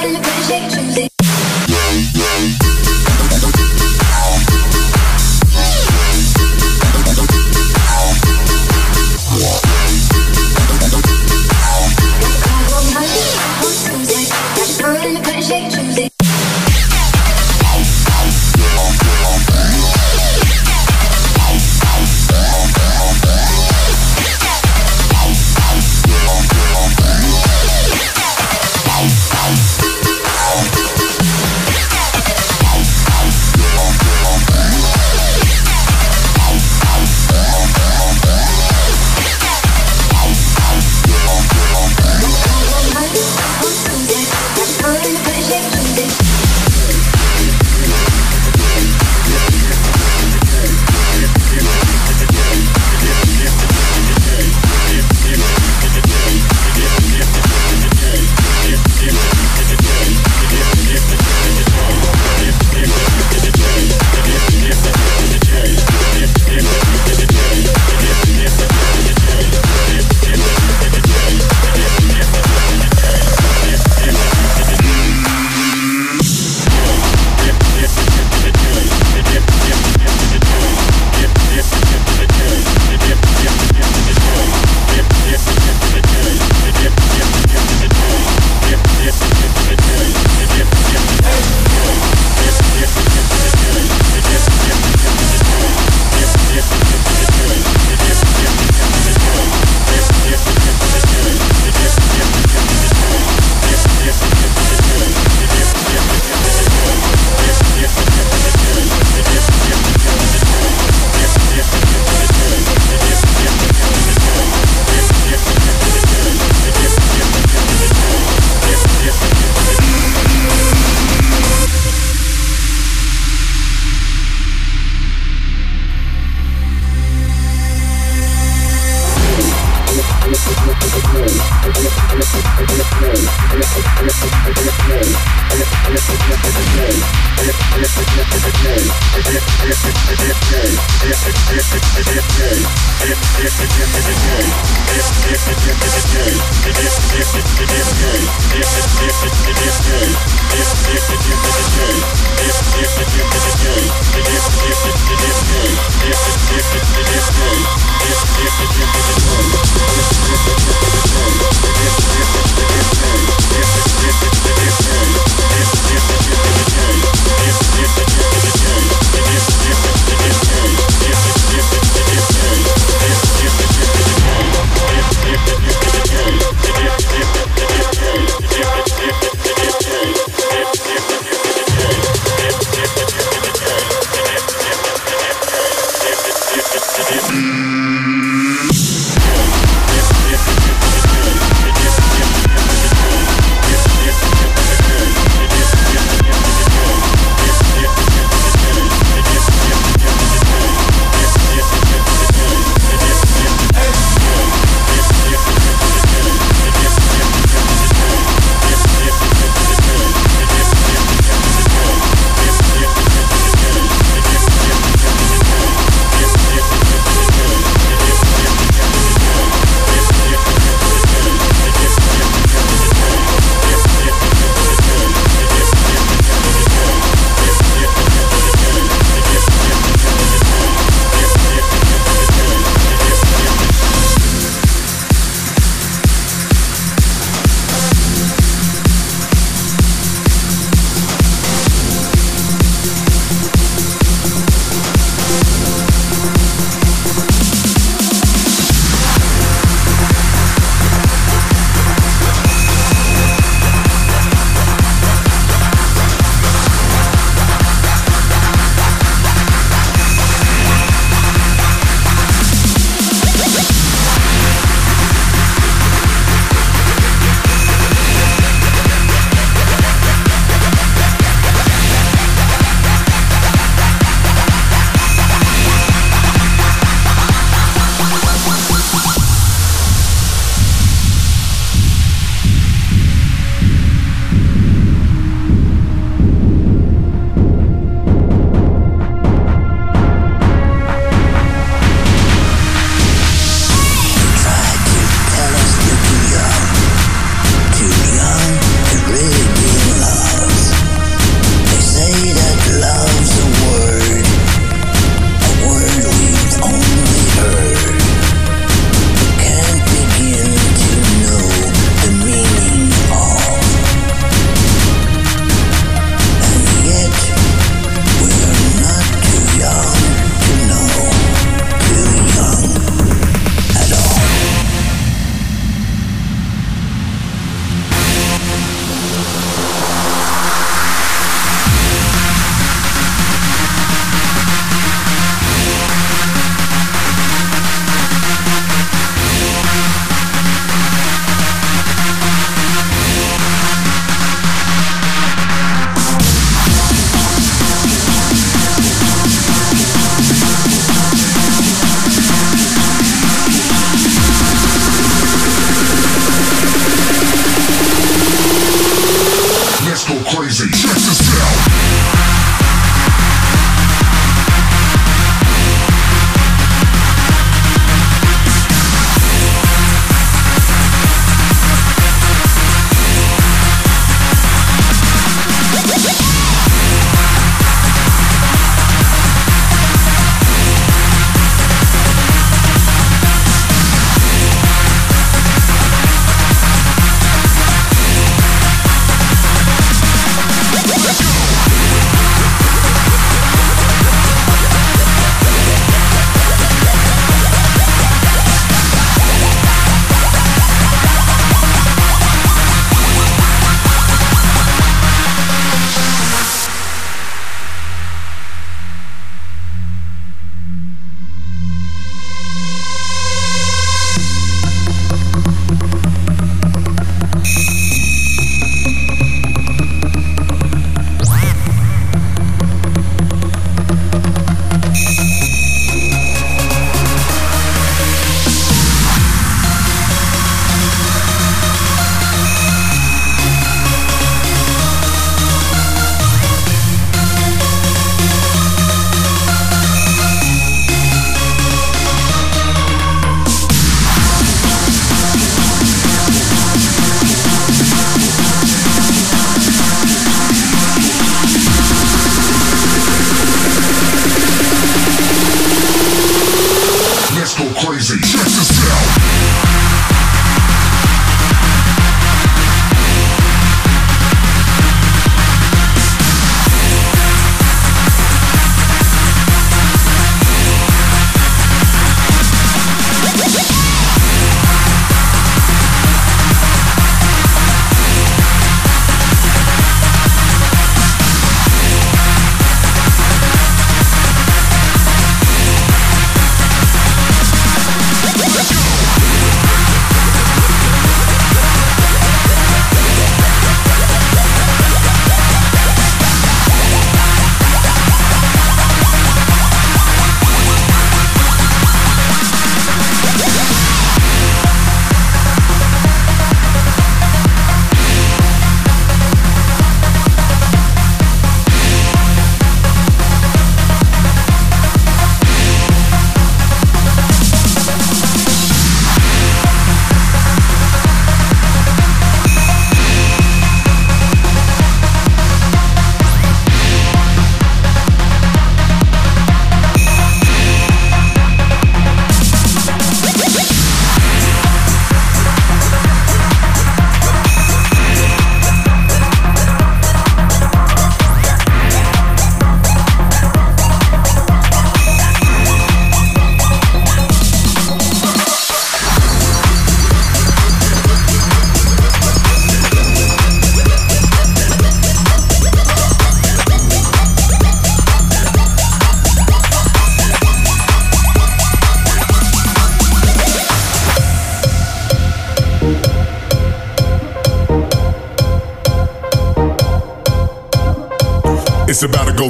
Well,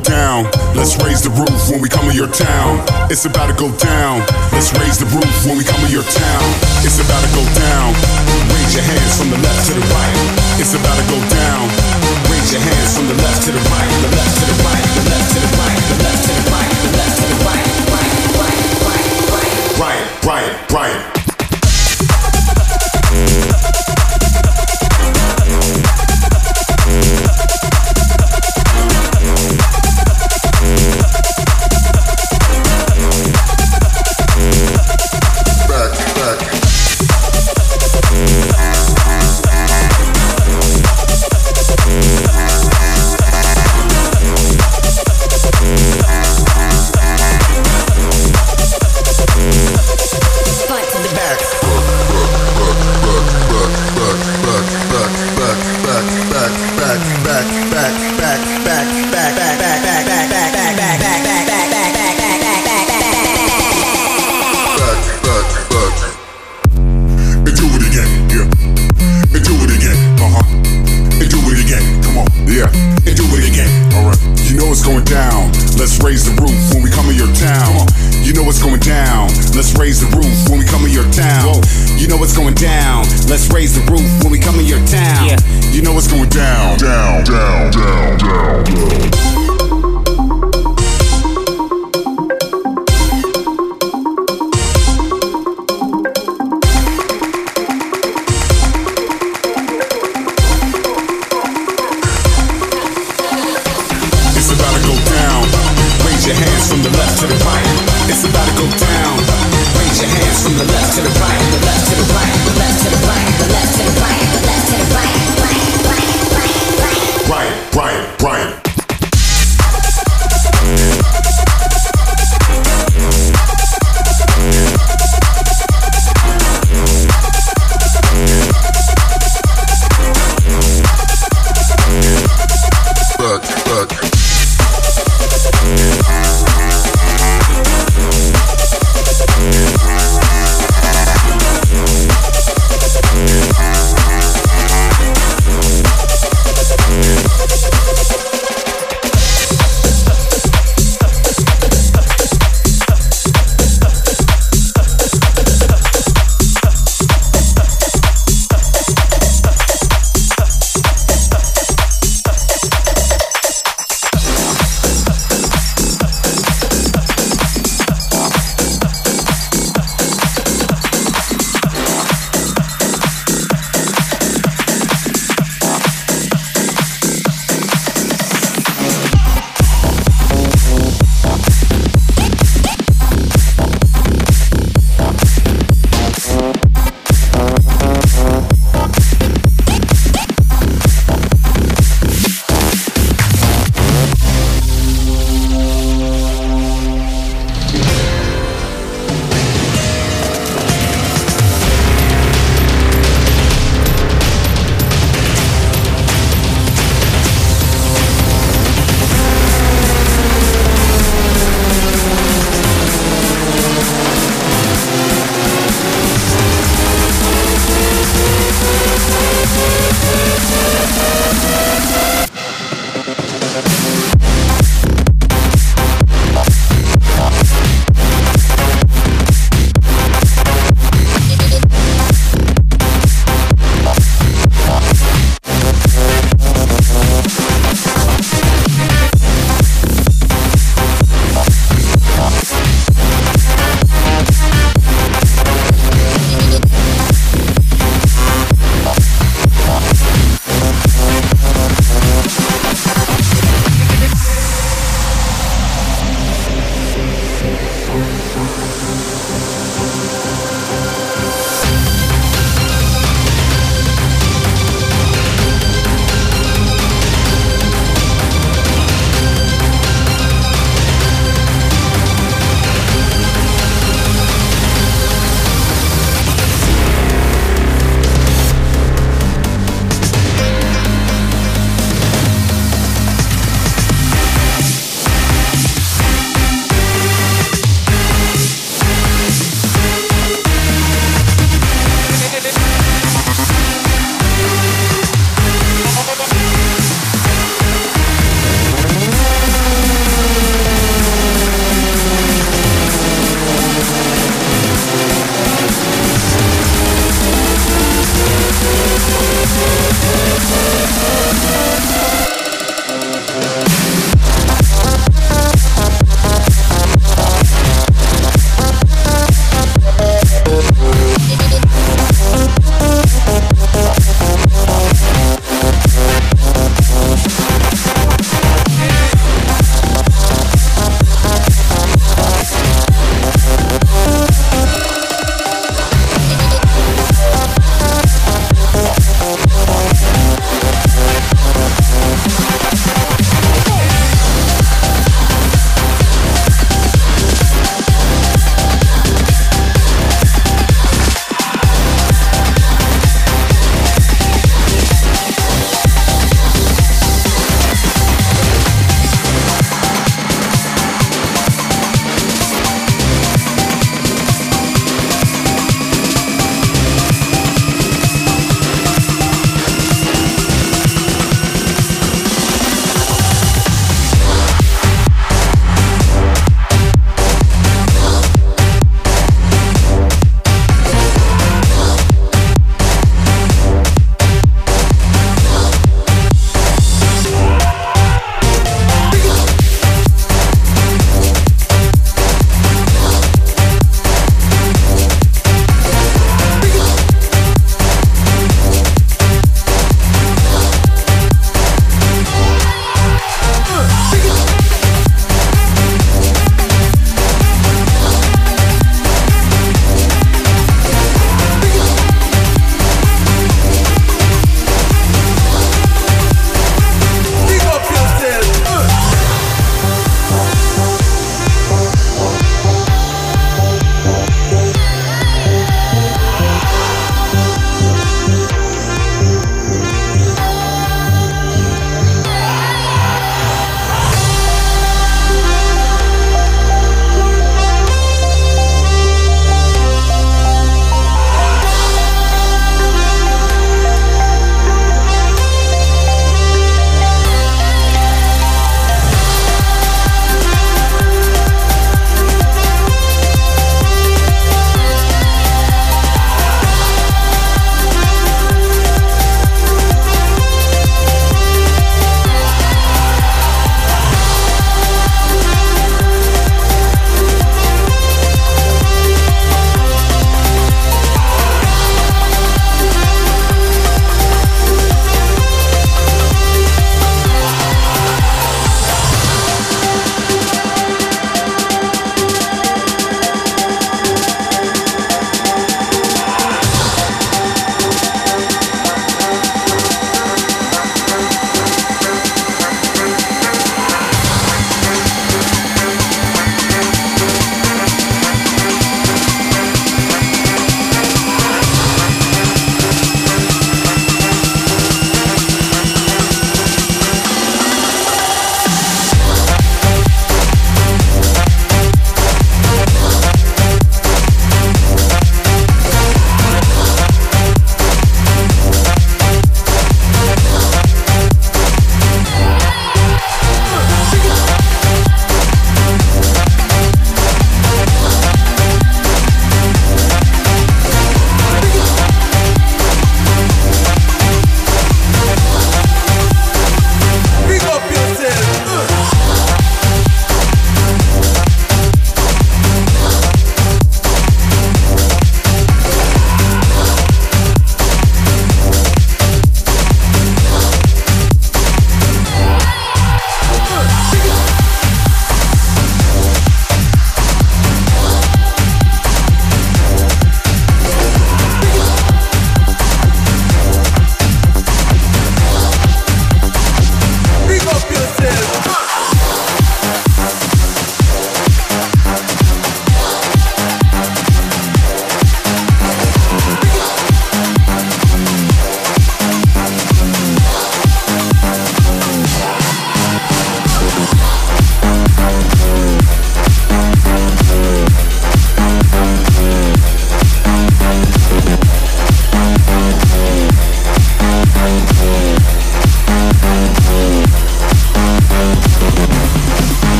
down. Let's raise the roof when we come to your town. It's about to go down. Let's raise the roof when we come to your town. It's about to go down. Raise your hands from the left to the right. It's about to go down. Raise your hands from the left to the right. The left to the right. The left to the right. The left to the right. The left to the right. Right, right, right, right. Right, right, right.